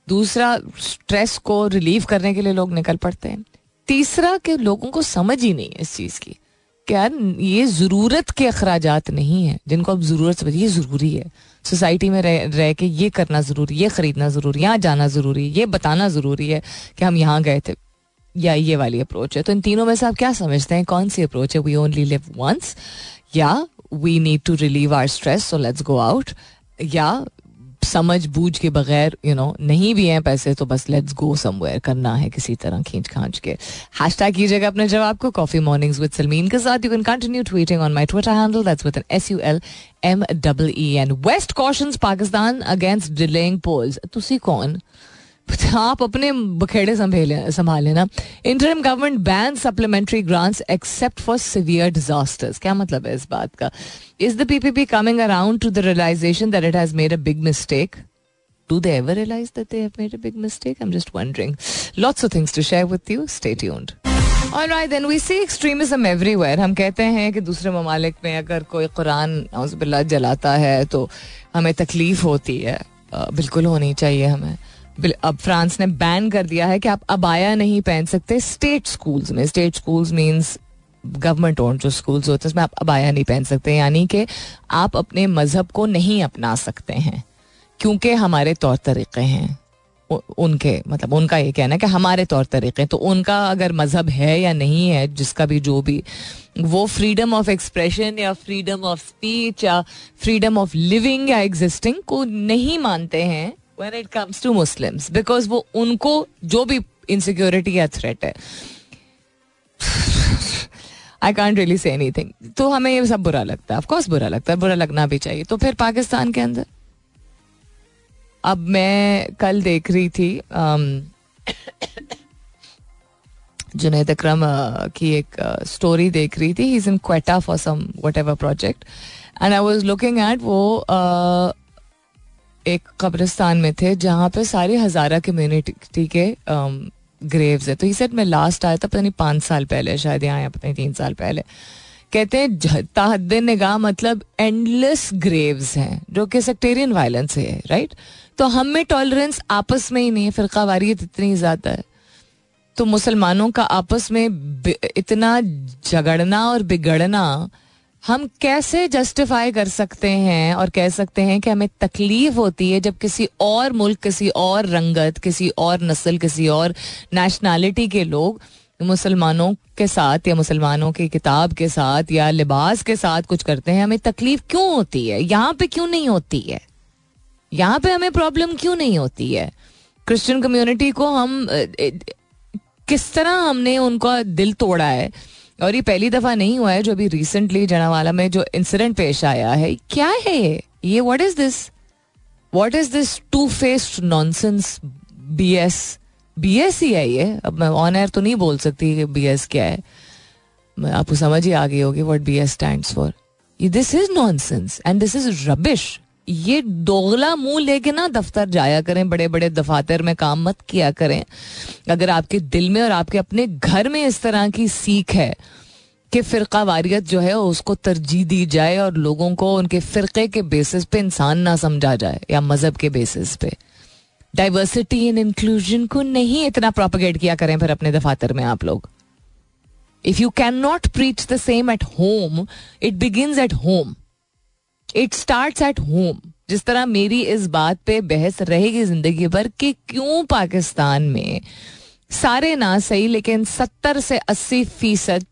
दूसरा स्ट्रेस को रिलीव करने के लिए लोग निकल पड़ते हैं। तीसरा, कि लोगों को समझ ही नहीं है इस चीज़ की। कि यार ये ज़रूरत के अखराज नहीं है? जिनको अब ज़रूरत समझ ये ज़रूरी है। सोसाइटी में रह रह के ये करना ज़रूरी, ये ख़रीदना ज़रूरी, यहाँ जाना ज़रूरी, ये बताना ज़रूरी है कि हम यहाँ गए थे। या ये वाली अप्रोच है। तो इन तीनों में से आप क्या समझते हैं? कौन सी अप्रोच है? वी ओनली लिव वंस या we need to relieve our stress so let's go out या समझ बूझ के बगैर यू नो नहीं भी हैं पैसे तो बस लेट्स गो समवेयर करना है किसी तरह खींच खांच के। हैश टैग कीजिएगा अपने जवाब को कॉफ़ी मॉर्निंग्स विद सलमीन के साथ। You can continue tweeting on my Twitter handle that's with N S U L M double E N West cautions Pakistan against delaying polls तुसी कौन? [laughs] आप अपने बखेड़े संभाल लेना interim government ban supplementary grants except for severe disasters क्या मतलब है इस बात का is the PPP coming around to the realization that it has made a big mistake Do they ever realize that they have made a big mistake? I'm just wondering. Lots of things to share with you. Stay tuned. Alright, then we see extremism everywhere. हम कहते हैं कि दूसरे ममालिक में अगर कोई कुरान बिल्ला जलाता है तो हमें तकलीफ़ होती है बिल्कुल होनी चाहिए हमें अब फ्रांस ने बैन कर दिया है कि आप अबाया नहीं पहन सकते स्टेट स्कूल्स में। State schools means government own जो स्कूल्स होते हैं, उसमें आप अबाया नहीं पहन सकते। यानी कि आप अपने मज़हब को नहीं अपना सकते हैं, क्योंकि हमारे तौर तरीके हैं। उनके मतलब उनका ये कहना है कि हमारे तौर तरीके तो उनका अगर मज़हब है या नहीं है, जिसका भी जो भी, वो फ्रीडम ऑफ़ एक्सप्रेशन या फ्रीडम ऑफ़ स्पीच या फ्रीडम ऑफ़ लिविंग या एग्जिस्टिंग को नहीं मानते हैं when it comes to Muslims because वो उनको जो भी इनसिक्योरिटी या थ्रेट है I can't really say anything तो हमें ये सब बुरा लगता है। ऑफकोर्स बुरा लगता है, बुरा लगना भी चाहिए। तो फिर पाकिस्तान के अंदर? अब मैं कल देख रही थी जुनेद अक्रम की एक स्टोरी देख रही थी। Is in Quetta for some whatever project and I was looking at वो एक कब्रिस्तान में थे, जहाँ पे सारी हजारा कम्युनिटी के ग्रेव्स है। तो ही सेट मैं लास्ट आया था, पता नहीं, पाँच साल पहले, शायद यहाँ आया पता नहीं, तीन साल पहले। कहते हैं ताहद निगाह मतलब एंडलेस ग्रेव्स हैं, जो कि सेक्टेरियन वायलेंस है राइट तो हम में टॉलरेंस आपस में ही नहीं है, फिरका वारियत इतनी ज़्यादा है। तो मुसलमानों का आपस में इतना झगड़ना और बिगड़ना हम कैसे जस्टिफाई कर सकते हैं और कह सकते हैं कि हमें तकलीफ़ होती है जब किसी और मुल्क, किसी और रंगत, किसी और नस्ल, किसी और नेशनैलिटी के लोग मुसलमानों के साथ या मुसलमानों की किताब के साथ या लिबास के साथ कुछ करते हैं, हमें तकलीफ़ क्यों होती है? यहाँ पे क्यों नहीं होती है? यहाँ पे हमें प्रॉब्लम क्यों नहीं होती है? क्रिश्चियन कम्युनिटी को हम किस तरह हमने उनका दिल तोड़ा है? और ये पहली दफ़ा नहीं हुआ है जो अभी रिसेंटली जनावाला में जो इंसिडेंट पेश आया है। क्या है ये? ये what is this what is this two faced nonsense B S ही है ये। अब मैं ऑन एयर तो नहीं बोल सकती कि बी एस क्या है। मैं आपको समझ ही आ गई होगी what B S stand for this is nonsense and this is rubbish ये दोगला मुँह लेके ना दफ्तर जाया करें बड़े बड़े दफातर में काम मत किया करें। अगर आपके दिल में और आपके अपने घर में इस तरह की सीख है कि फ़िरका वारियत जो है उसको तरजीह दी जाए और लोगों को उनके फ़िरके के बेसिस पे इंसान ना समझा जाए या मज़हब के बेसिस पे। डाइवर्सिटी एंड इंक्लूजन को नहीं इतना प्रोपोगेट किया करें फिर अपने दफातर में आप लोग। If you can not preach the same at home it begin at home it start at home जिस तरह मेरी इस बात पे बहस रहेगी ज़िंदगी भर कि क्यों पाकिस्तान में सारे ना सही, लेकिन सत्तर से अस्सी फ़ीसद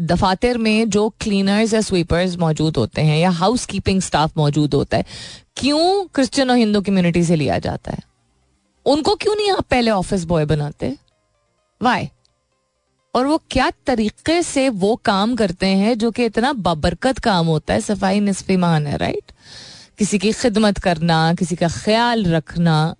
दफातर में जो क्लीनर्स या स्वीपर्स मौजूद होते हैं या हाउस कीपिंग स्टाफ मौजूद होता है, क्यों क्रिश्चियन और हिंदू कम्युनिटी से लिया जाता है? उनको क्यों नहीं आप पहले ऑफ़िस बॉय बनाते? वाई और वो क्या तरीके से वो काम करते हैं जो कि इतना बाबरकत काम होता है, सफ़ाई निसफ है राइट किसी की खिदमत करना, किसी का ख्याल रखना।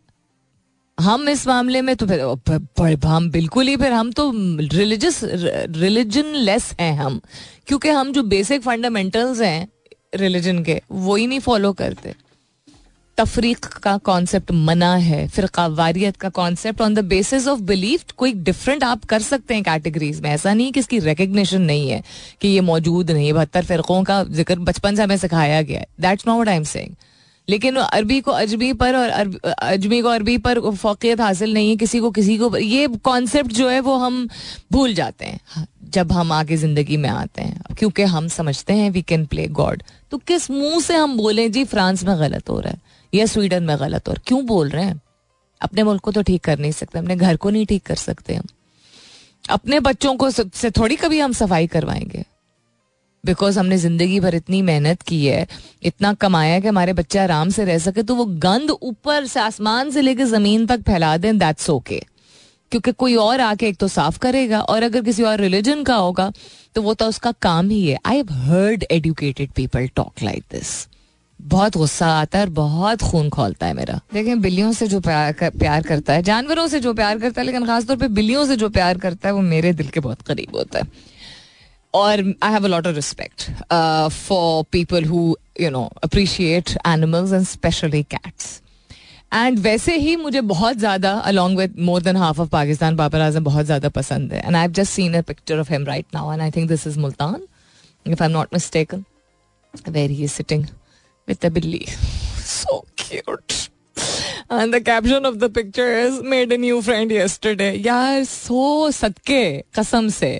हम इस मामले में तो फिर हम बिल्कुल ही फिर, हम तो रिलीजस रिलीजन लेस हैं हम। क्योंकि हम जो बेसिक फंडामेंटल्स हैं रिलीजन के, वो ही नहीं फॉलो करते। तफरीक का कॉन्सेप्ट मना है फिर वारियत का concept on the basis of belief कोई डिफरेंट आप कर सकते हैं कैटेगरीज में। ऐसा नहीं कि इसकी रिकग्निशन नहीं है कि ये मौजूद नहीं बहत्तर फिरकों का ज़िक्र बचपन से हमें सिखाया गया है। That's not I am saying लेकिन अरबी को अजमी पर और अजमी को अरबी पर फोकियत हासिल नहीं है, किसी को किसी को, ये कॉन्सेप्ट जो है वो हम भूल जाते हैं। जब हम आगे ज़िंदगी में आते हैं, क्योंकि हम समझते हैं वी कैन प्ले गॉड तो किस मुँह से हम बोले, जी, फ्रांस में गलत हो रहा है। या स्वीडन में गलत, और क्यों बोल रहे हैं? अपने मुल्क को तो ठीक कर नहीं सकते, अपने घर को नहीं ठीक कर सकते हम। अपने बच्चों को से थोड़ी कभी हम सफ़ाई करवाएँगे? बिकॉज़ हमने ज़िंदगी भर इतनी मेहनत की है, इतना कमाया कि हमारे बच्चे आराम से रह सके तो वो गंद ऊपर से आसमान से लेकर ज़मीन तक फैला दें दैट्स ओके क्योंकि कोई और आके एक तो साफ़ करेगा, और अगर किसी और रिलीजन का होगा तो वो तो उसका काम ही है। I have heard educated people talk like this बहुत गुस्सा आता है और बहुत खून खोलता है मेरा। देखें बिल्लियों से जो प्यार कर, प्यार करता है जानवरों से जो प्यार करता है लेकिन खासतौर पे बिल्लियों से जो प्यार करता है वो मेरे दिल के बहुत करीब होता है। और I have a lot of respect for people who you know appreciate animals and specially cats and वैसे ही मुझे बहुत ज़्यादा along with more than half of Pakistan Babar Azam बहुत ज़्यादा पसंद है। And I have just seen a picture of him right now and I think this is Multan if I am not mistaken where he is sitting with the बिल्ली so cute And the caption of the picture is made a new friend yesterday. यार सो सदके कसम से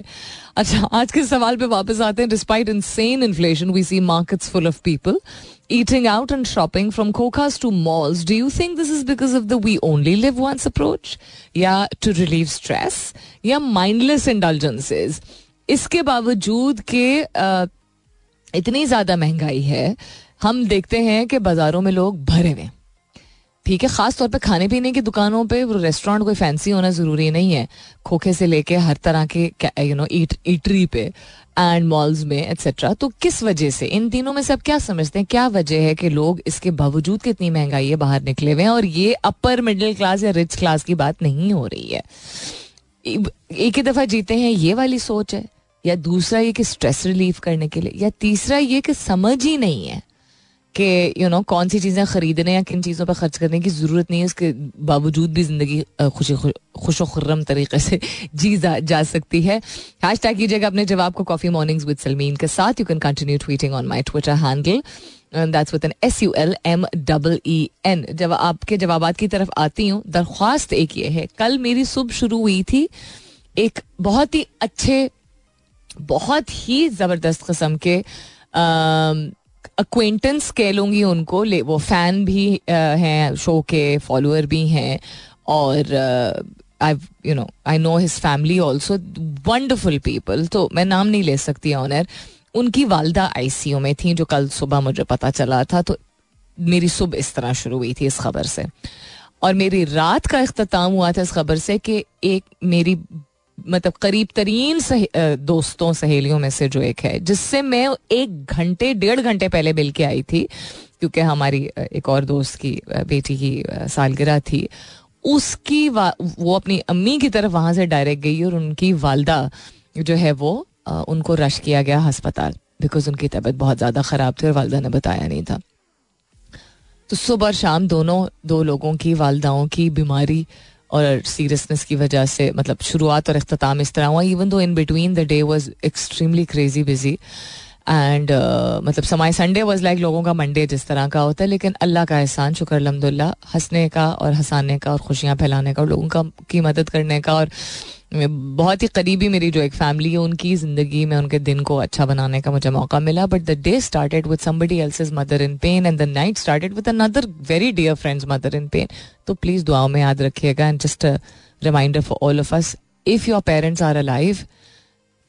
अच्छा आज के सवाल पे वापस आते हैं despite insane inflation we see markets full of people eating out and shopping from kokas to malls do you think this is because of the we only live once approach या to relieve stress या mindless indulgences इसके बावजूद के इतनी ज़्यादा महँगाई है हम देखते हैं कि बाजारों में लोग भरे हुए ठीक है, खास तौर पे खाने पीने की दुकानों पे रेस्टोरेंट कोई फैंसी होना ज़रूरी नहीं है। खोखे से लेके हर तरह के यू नो ईट ईटरी पे एंड मॉल्स में एक्सेट्रा तो किस वजह से? इन तीनों में से आप क्या समझते हैं? क्या वजह है कि लोग इसके बावजूद कितनी महँगाई है, बाहर निकले हुए हैं और ये अपर मिडिल क्लास या रिच क्लास की बात नहीं हो रही है? एक ही दफ़ा जीते हैं, ये वाली सोच है? या दूसरा ये कि स्ट्रेस रिलीफ करने के लिए? या तीसरा ये कि समझ ही नहीं है कि यू नो कौन सी चीज़ें खरीदने या किन चीज़ों पर खर्च करने की ज़रूरत नहीं है उसके बावजूद भी ज़िंदगी खुशी खुश खुर्रम तरीके से [laughs] जी जा, जा सकती है। हैश टैग कीजिएगा अपने जवाब को कॉफ़ी मॉर्निंग्स विद सलमीन के साथ। You can continue tweeting on my Twitter handle that's with N S U L M double E N जब आपके जवाब की तरफ़ आती हूँ दरख्वास्त एक ये है कल मेरी सुबह शुरू हुई थी एक बहुत ही अच्छे बहुत ही ज़बरदस्त कस्म के अक्वेंटेंस कह लूँगी उनको, ले, वो फ़ैन भी हैं शो के फॉलोअर भी हैं और I you know I know his family also wonderful people तो मैं नाम नहीं ले सकती ऑनर उनकी वालदा आईसीयू में थी, जो कल सुबह मुझे पता चला था तो मेरी सुबह इस तरह शुरू हुई थी इस खबर से। और मेरी रात का अख्ताम हुआ था इस खबर से कि एक मेरी मतलब करीब तरीन सहे, दोस्तों सहेलियों में से जो एक है जिससे मैं एक घंटे डेढ़ घंटे पहले मिल के आई थी क्योंकि हमारी एक और दोस्त की बेटी की सालगिरह थी उसकी वो अपनी अम्मी की तरफ़ वहाँ से डायरेक्ट गई और उनकी वालदा जो है वो उनको रश किया गया अस्पताल बिकॉज़ उनकी तबीयत बहुत ज़्यादा ख़राब थी और वालदा ने बताया नहीं था। तो सुबह और शाम दोनों दो लोगों की वालदाओं की बीमारी और सीरियसनेस की वजह से मतलब शुरुआत और अख्ताम इस तरह हुआ even though in between the day was extremely crazy busy and मतलब समाई संडे वॉज़ लाइक लोगों का मंडे जिस तरह का होता है, लेकिन अल्लाह का एहसान, शुक्र अलहमदिल्ला हंसने का और हंसाने का और खुशियाँ फैलाने का और लोगों का, की मदद करने का और बहुत ही करीबी मेरी जो एक फैमिली है, उनकी ज़िंदगी में, उनके दिन को अच्छा बनाने का मुझे मौका मिला but the day started with somebody else is mother in pain and the night started with another very dear friends mother in pain तो प्लीज़ दुआओं में याद रखिएगा and just a reminder for all of us if your parents are alive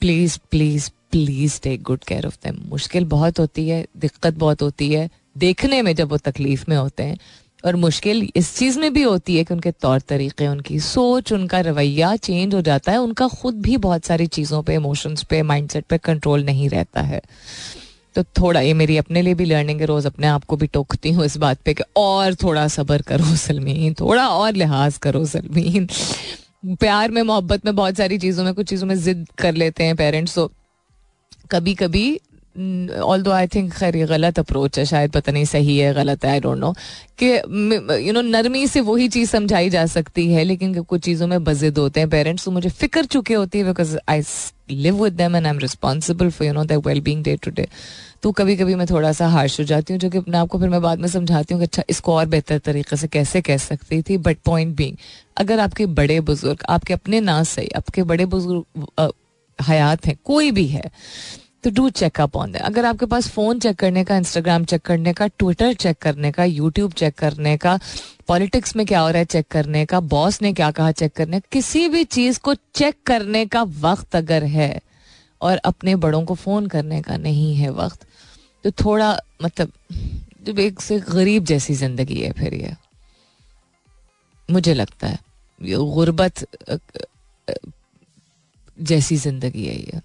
please please please take good care of them मुश्किल बहुत होती है, दिक्कत बहुत होती है, देखने में जब वो तकलीफ़ में होते हैं और मुश्किल इस चीज़ में भी होती है कि उनके तौर तरीके, उनकी सोच, उनका रवैया चेंज हो जाता है, उनका खुद भी बहुत सारी चीज़ों पे इमोशंस पे माइंडसेट पे कंट्रोल नहीं रहता है। तो थोड़ा ये मेरी अपने लिए भी लर्निंग है, रोज़ अपने आप को भी टोकती हूँ इस बात पे कि और थोड़ा सब्र करो सलमीन, थोड़ा और लिहाज करो सलमीन। प्यार में, मोहब्बत में बहुत सारी चीज़ों में, कुछ चीज़ों में जिद कर लेते हैं पेरेंट्स तो कभी कभी ऑल दो आई थिंक खैर ये गलत अप्रोच है, शायद पता नहीं सही है, गलत है आई डोंट नो कि यू नो नरमी से वही चीज़ समझाई जा सकती है, लेकिन कुछ चीज़ों में बजिद होते हैं पेरेंट्स तो मुझे फ़िक्र चुके होती है because I live with them and I am responsible for you know that well being day to day तो कभी कभी मैं थोड़ा सा हार्श हो जाती हूँ, जो कि अपने आप को फिर मैं बाद में समझाती हूँ कि अच्छा इसको और बेहतर तरीके से कैसे कह सकती थी बट पॉइंट बींग अगर आपके बड़े बुज़ुर्ग, आपके अपने ना सही, आपके बड़े बुज़ुर्ग हयात हैं, कोई भी है तो डू चेकअप ऑन दैट अगर आपके पास फ़ोन चेक करने का इंस्टाग्राम चेक करने का ट्विटर चेक करने का यूट्यूब चेक करने का पॉलिटिक्स में क्या हो रहा है चेक करने का बॉस ने क्या कहा चेक करने किसी भी चीज़ को चेक करने का वक्त अगर है और अपने बड़ों को फ़ोन करने का नहीं है वक्त तो थोड़ा मतलब जब एक से गरीब जैसी ज़िंदगी है फिर ये। मुझे लगता है गुर्बत जैसी ज़िंदगी है ये।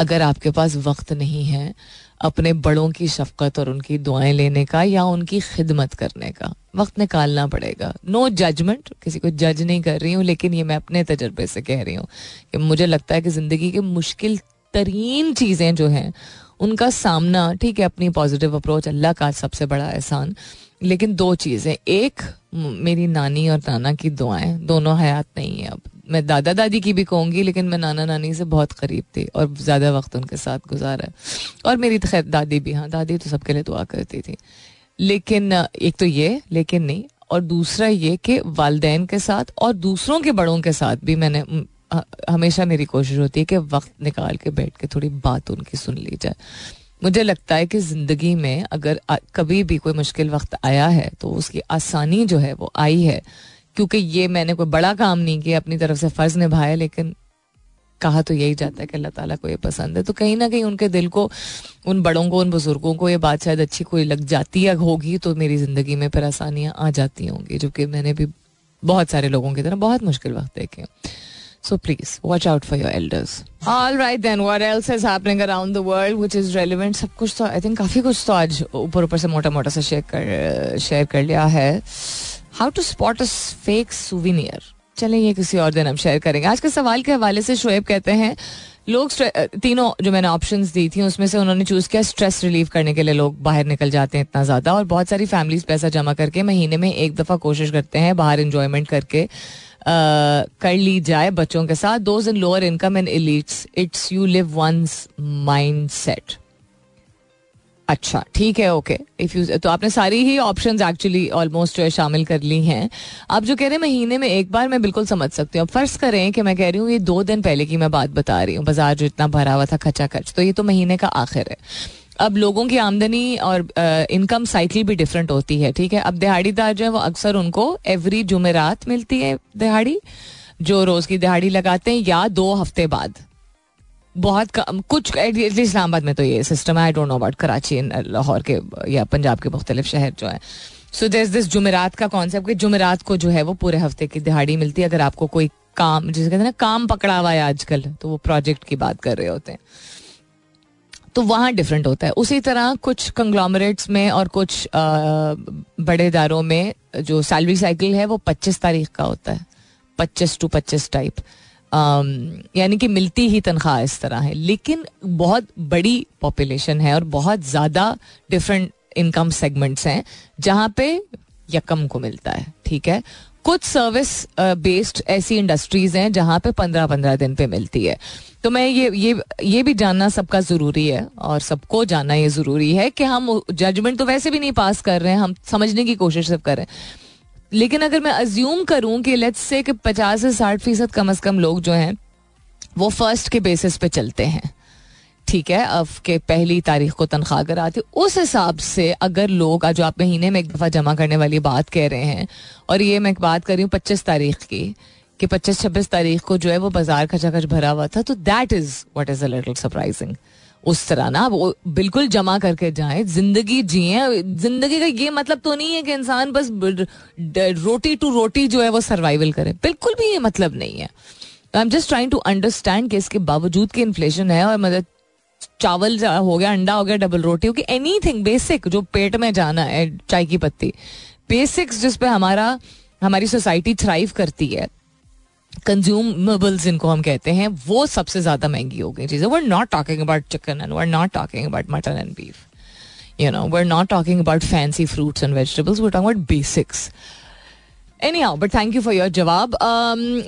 अगर आपके पास वक्त नहीं है अपने बड़ों की शफकत और उनकी दुआएँ लेने का या उनकी खिदमत करने का, वक्त निकालना पड़ेगा। नो no जजमेंट किसी को जज नहीं कर रही हूँ, लेकिन ये मैं अपने तजर्बे से कह रही हूँ कि मुझे लगता है कि ज़िंदगी की मुश्किल तरीन चीज़ें जो हैं, उनका सामना, ठीक है, अपनी पॉजिटिव अप्रोच अल्लाह का सबसे बड़ा एहसान, लेकिन दो चीज़ें। एक, मेरी नानी और नाना की दुआएँ, दोनों हयात नहीं है अब। मैं दादा दादी की भी कहूँगी, लेकिन मैं नाना नानी से बहुत करीब थी और ज़्यादा वक्त उनके साथ गुजारा। है और मेरी तो खैर दादी भी हाँ दादी तो सबके लिए दुआ करती थी। लेकिन, एक तो ये, लेकिन नहीं, और दूसरा ये कि वालदेन के साथ और दूसरों के बड़ों के साथ भी मैंने हमेशा मेरी कोशिश होती है कि वक्त निकाल के बैठ के थोड़ी बात उनकी सुन ली जाए। मुझे लगता है कि ज़िंदगी में अगर कभी भी कोई मुश्किल वक्त आया है तो उसकी आसानी जो है वो आई है। क्योंकि ये मैंने कोई बड़ा काम नहीं किया अपनी तरफ़ से फ़र्ज़ निभाया लेकिन कहा तो यही जाता है कि अल्लाह ताला को ये पसंद है तो कहीं ना कहीं उनके दिल को उन बड़ों को उन बुज़ुर्गों को ये बात शायद अच्छी कोई लग जाती है होगी तो मेरी ज़िंदगी में फिर आसानियाँ आ जाती होंगी जो कि मैंने भी बहुत सारे लोगों की तरह बहुत मुश्किल वक्त देखे So please watch out for your elders. All right then, what else is happening around the world? सब कुछ तो आई थिंक काफ़ी कुछ तो आज ऊपर ऊपर से मोटा मोटा सा शेयर कर शेयर कर लिया है. How to spot a fake souvenir? चलें, ये किसी और दिन हम शेयर करेंगे। आज के सवाल के हवाले से शोएब कहते हैं, लोग तीनों जो मैंने ऑप्शंस दी थी, उसमें से उन्होंने चूज़ किया स्ट्रेस रिलीव करने के लिए लोग बाहर निकल जाते हैं इतना ज़्यादा और बहुत सारी फैमिलीज़ पैसा जमा करके महीने में एक दफ़ा कोशिश करते हैं बाहर इंजॉयमेंट करके कर ली जाए बच्चों के साथ। Those in lower income and elites it's you live once mindset अच्छा ठीक है ओके इफ़ यू तो आपने सारी ही ऑप्शंस एक्चुअली ऑलमोस्ट जो है शामिल कर ली हैं. आप जो कह रहे हैं महीने में एक बार, मैं बिल्कुल समझ सकती हूँ. फ़र्ज़ करें कि मैं कह रही हूँ, ये दो दिन पहले की मैं बात बता रही हूँ. बाज़ार जो इतना भरा हुआ था खचा खच तो ये तो महीने का आखिर है. अब लोगों की आमदनी और इनकम साइकिल भी डिफरेंट होती है, ठीक है? अब दिहाड़ीदार जो है, वो अक्सर उनको एवरी जुमेरात मिलती है दिहाड़ी, जो रोज की दिहाड़ी लगाते हैं या दो हफ़्ते बाद. बहुत कम कुछ एटलीस्ट इस्लामाबाद में तो ये सिस्टम है। I don't know about Karachi Lahore के या पंजाब के मुख्तलिफ़ शहर जो है। सो देर दिस जुमेरात का कॉन्सेप्ट कि जुमेरात को जो है वो पूरे हफ़्ते की दिहाड़ी मिलती है। अगर आपको कोई काम जिसे कहते हैं ना काम पकड़ा हुआ है आजकल तो वो प्रोजेक्ट की बात कर रहे होते हैं। तो वहाँ डिफरेंट होता है। उसी तरह कुछ कंग्लोमरेट्स में और कुछ आ, बड़े इदारों में जो सैलरी साइकिल है वो पच्चीस तारीख का होता है। पच्चीस टू पच्चीस टाइप यानी कि मिलती ही तनख्वाह इस तरह है। लेकिन बहुत बड़ी पॉपुलेशन है और बहुत ज़्यादा डिफरेंट इनकम सेगमेंट्स हैं, जहाँ पे यकम को मिलता है, ठीक है? कुछ सर्विस बेस्ड ऐसी इंडस्ट्रीज़ हैं जहाँ पे पंद्रह पंद्रह दिन पे मिलती है। तो मैं ये ये ये भी जानना सबका ज़रूरी है और सबको जानना ये ज़रूरी है कि हम जजमेंट तो वैसे भी नहीं पास कर रहे हैं, हम समझने की कोशिश सिर्फ़ कर रहे हैं। लेकिन अगर मैं अज्यूम करूँ कि लेट्स से कि पचास से साठ फ़ीसद कम अज कम लोग जो हैं, वो फ़र्स्ट के बेसिस पे चलते हैं। ठीक है? अब के पहली तारीख को तनख्वाह कर आती, उस हिसाब से अगर लोग जो आप महीने में एक दफ़ा जमा करने वाली बात कह रहे हैं, और ये मैं बात कर रही हूँ पच्चीस तारीख की, कि पच्चीस छब्बीस तारीख को जो है वो बाज़ार खचाखच भरा हुआ था तो that is what is a surprising उस तरह ना, वो बिल्कुल जमा करके जाए, ज़िंदगी जिए। ज़िंदगी का ये मतलब तो नहीं है कि इंसान बस रोटी टू रोटी जो है वो सर्वाइवल करे। बिल्कुल भी ये मतलब नहीं है। I am just trying to understand कि इसके बावजूद की इन्फ्लेशन है और मतलब चावल हो गया, अंडा हो गया डबल रोटी हो गया एनी थिंग बेसिक जो पेट में जाना है, चाय की पत्ती। बेसिक्स जिसपे हमारा, हमारी सोसाइटी थ्राइव करती है। कंज्यूमेबल्स जिनको हम कहते हैं, वो सबसे ज़्यादा महँगी हो गई चीज़ें। We're not talking about chicken and we're not talking about mutton and beef you know we're not talking about fancy fruits and vegetables we're about basics anyhow but thank you for your जवाब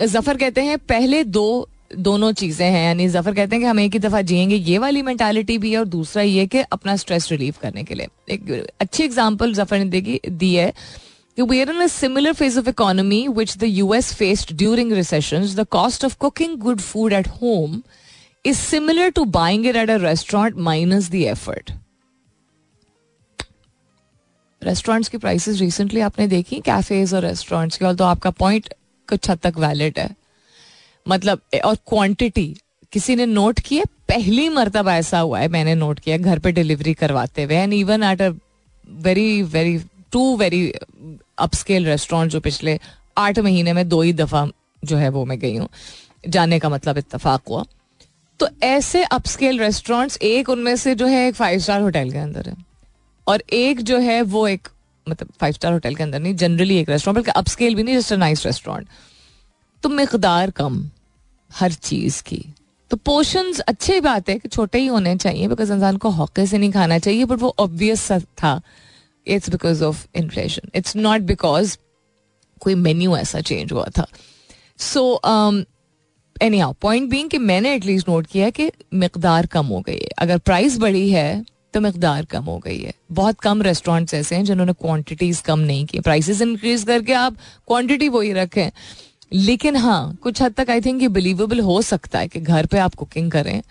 ज़फ़र कहते हैं, पहले दो, दोनों चीज़ें हैं, यानी ज़फ़र कहते हैं कि हम एक ही दफ़ा जिएँगे, ये वाली मेंटालिटी भी है और दूसरा ये कि अपना स्ट्रेस रिलीव करने के लिए। एक अच्छी एग्ज़ाम्पल ज़फ़र ने देगी दी है। कि we are in similar phase of economy which the US faced during recession the cost of cooking good food at home is similar to buying it at a restaurant minus the effort restaurants की प्राइसेस रिसेंटली आपने देखी? कैफेज और रेस्टोरेंट्स की। और तो आपका पॉइंट कुछ हद तक वैलिड है। मतलब और क्वांटिटी किसी ने नोट किया पहली मरतब ऐसा हुआ है, मैंने नोट किया, घर पे डिलीवरी करवाते हुए। And even at a very very to very upscale restaurant जो पिछले आठ महीने में दो ही दफ़ा जो है वो मैं गई हूँ। जाने का मतलब इतफाक हुआ। तो ऐसे अपस्केल रेस्टोरेंट्स एक उनमें से जो है एक फाइव स्टार होटल के अंदर है। और एक जो है वो एक मतलब फाइव स्टार होटल के अंदर नहीं जनरली एक रेस्टोरेंट बल्कि अपस्केल भी नहीं जस्ट अ नाइस रेस्टोरेंट तो मकदार कम, हर चीज़ की। तो पोर्शन अच्छी बात है कि छोटे ही होने चाहिए बिकॉज़ इंसान को हौके से नहीं खाना चाहिए बट वो ऑब्वियस था। It's because of inflation it's not because कोई मेन्यू ऐसा चेंज हुआ था. So anyhow point being कि मैंने एटलीस्ट नोट किया कि मकदार कम हो गई है. अगर प्राइस बढ़ी है तो मकदार कम हो गई है. बहुत कम रेस्टोरेंट्स ऐसे हैं जिन्होंने क्वांटिटीज कम नहीं की प्राइसेस इंक्रीज करके आप क्वांटिटी वही रखें. लेकिन हाँ कुछ हद तक आई थिंक ये बिलीवेबल हो सकता है कि घर पे आप कुकिंग करें,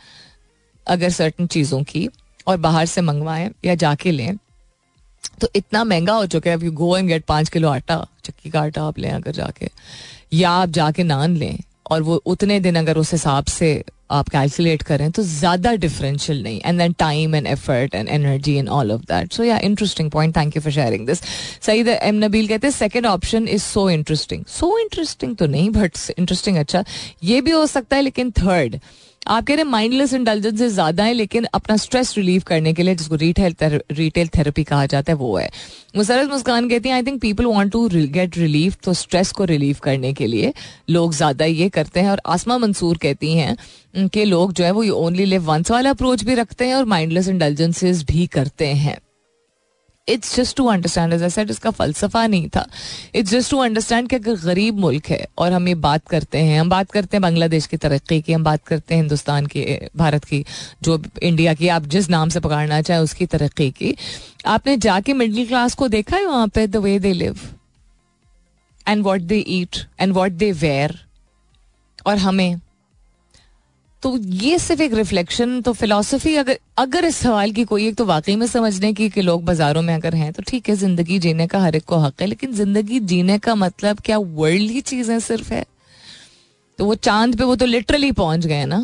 अगर सर्टन चीज़ों की और बाहर से मंगवाएँ या जाके लें. तो इतना महँगा हो चुका है अब यू गो एंड गेट पाँच किलो आटा, चक्की का आटा आप लें अगर जाके, या आप जाके नान लें, और वो उतने दिन अगर उस हिसाब से आप कैलकुलेट करें तो ज़्यादा डिफरेंशियल नहीं and then time and effort and energy and all of that so ya interesting point thank you for sharing this सही एम नबील कहते हैं second option is so interesting so interesting तो नहीं बट इंटरेस्टिंग अच्छा। ये भी हो सकता है, लेकिन थर्ड आप कह रहे हैं माइंडलेस इंटेलिजेंस ज़्यादा है, लेकिन अपना स्ट्रेस रिलीव करने के लिए जिसको रिटेल रिटेल थेरेपी कहा जाता है, वो है। मुसरत मुस्कान कहती हैं I think people want to get relief तो स्ट्रेस को रिलीव करने के लिए लोग ज़्यादा ये करते हैं। और आसमा मंसूर कहती हैं कि लोग जो है, वो ओनली लिव वंस वाला अप्रोच भी रखते हैं और माइंडलेस इंटेलिजेंसेज भी करते हैं। It's just to understand as set इसका फलसफा नहीं था। इट्स जस्ट टू अंडरस्टैंड कि अगर गरीब मुल्क है और हम ये बात करते हैं, हम बात करते हैं बांग्लादेश की तरक्की की, हम बात करते हैं हिंदुस्तान की भारत की, जो इंडिया की, आप जिस नाम से पकड़ना चाहें उसकी तरक्की की। आपने जाके मिडिल क्लास को देखा है वहाँ पे the way they live and what they eat and what they wear और हमें? तो ये सिर्फ़ एक रिफ्लेक्शन तो फिलोसफी अगर अगर इस सवाल की कोई एक तो वाकई में समझने की कि लोग बाजारों में अगर हैं तो ठीक है, ज़िंदगी जीने का हर एक को हक है, लेकिन ज़िंदगी जीने का मतलब क्या वर्ल्ड ही चीज़ें सिर्फ़ है? तो वो चाँद पे वो तो लिटरली पहुँच गए ना।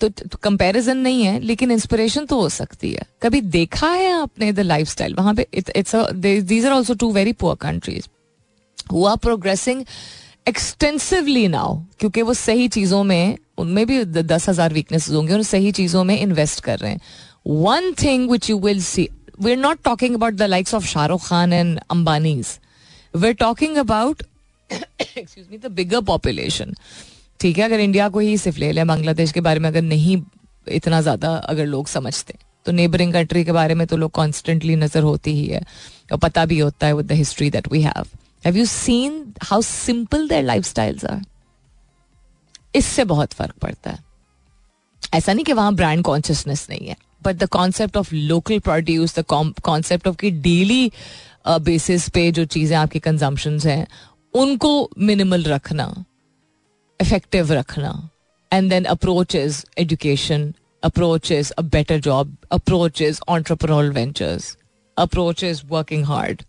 तो कंपैरिजन तो नहीं है, लेकिन इंस्पिरेशन तो हो सकती है। कभी देखा है आपने द लाइफ स्टाइल वहाँ पे it's these are also two very poor countries who are progressing extensively now क्योंकि वो सही चीज़ों में, उनमें भी दस हज़ार वीकनेसेस होंगे, और सही चीज़ों में इन्वेस्ट कर रहे हैं। One thing which you will see we are not talking about the likes of Shahrukh Khan and Ambanis we are talking about excuse me the bigger population ठीक है, अगर इंडिया को ही सिर्फ़ ले लें बांग्लादेश के बारे में अगर नहीं, इतना ज़्यादा अगर लोग समझते तो नेबरिंग कंट्री के बारे में तो लोग कॉन्स्टेंटली नज़र होती ही है, और पता भी होता है with the history that we have have you seen how simple their lifestyles are इससे बहुत फ़र्क पड़ता है। ऐसा नहीं कि वहाँ ब्रांड कॉन्शियसनेस नहीं है but the concept of local produce the concept of की डेली बेसिस पे जो चीज़ें आपकी कंजम्पशन हैं, उनको मिनिमल रखना इफ़ेक्टिव रखना and then approach is education approach is a better job approach is entrepreneurial ventures approach is working hard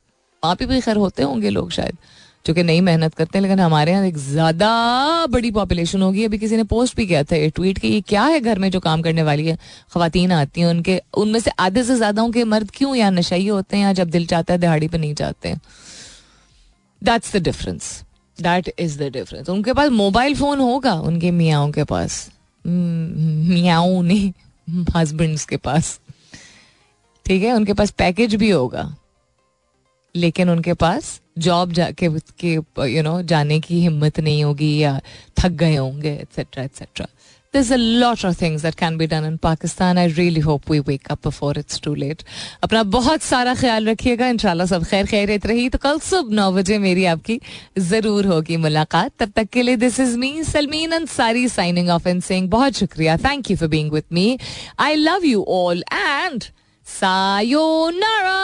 आप ही भी खैर होते होंगे लोग शायद, जो कि नहीं मेहनत करते हैं लेकिन हमारे यहाँ एक ज़्यादा बड़ी पॉपुलेशन होगी। अभी किसी ने पोस्ट भी किया था, ये ट्वीट कि ये क्या है घर में जो काम करने वाली है? खातन आती हैं उनके, उनमें से आधे से ज़्यादा उनके मर्द क्यों यहाँ नशाई होते हैं या जब दिल चाहता है दिहाड़ी पे नहीं जाते हैं? That's the difference that is the difference उनके पास मोबाइल फ़ोन होगा, उनके मियाओं के पास। मियाओं नहीं [laughs] हस्बैंड्स के पास। ठीक है, उनके पास पैकेज भी होगा। लेकिन उनके पास जॉब जाके के यू नो जाने की हिम्मत नहीं होगी या थक गए होंगे etcetera etcetera There's a lot of things that can be done in Pakistan. I really hope we wake up before it's too late. अपना बहुत सारा ख्याल रखिएगा। इंशाल्लाह सब खैर खैरियत रही। तो कल सुबह नौ बजे मेरी आपकी ज़रूर होगी मुलाकात। तब तक के लिए this is me Salmeen Ansari signing off and saying बहुत शुक्रिया। Thank you for being with me I love you all and sayonara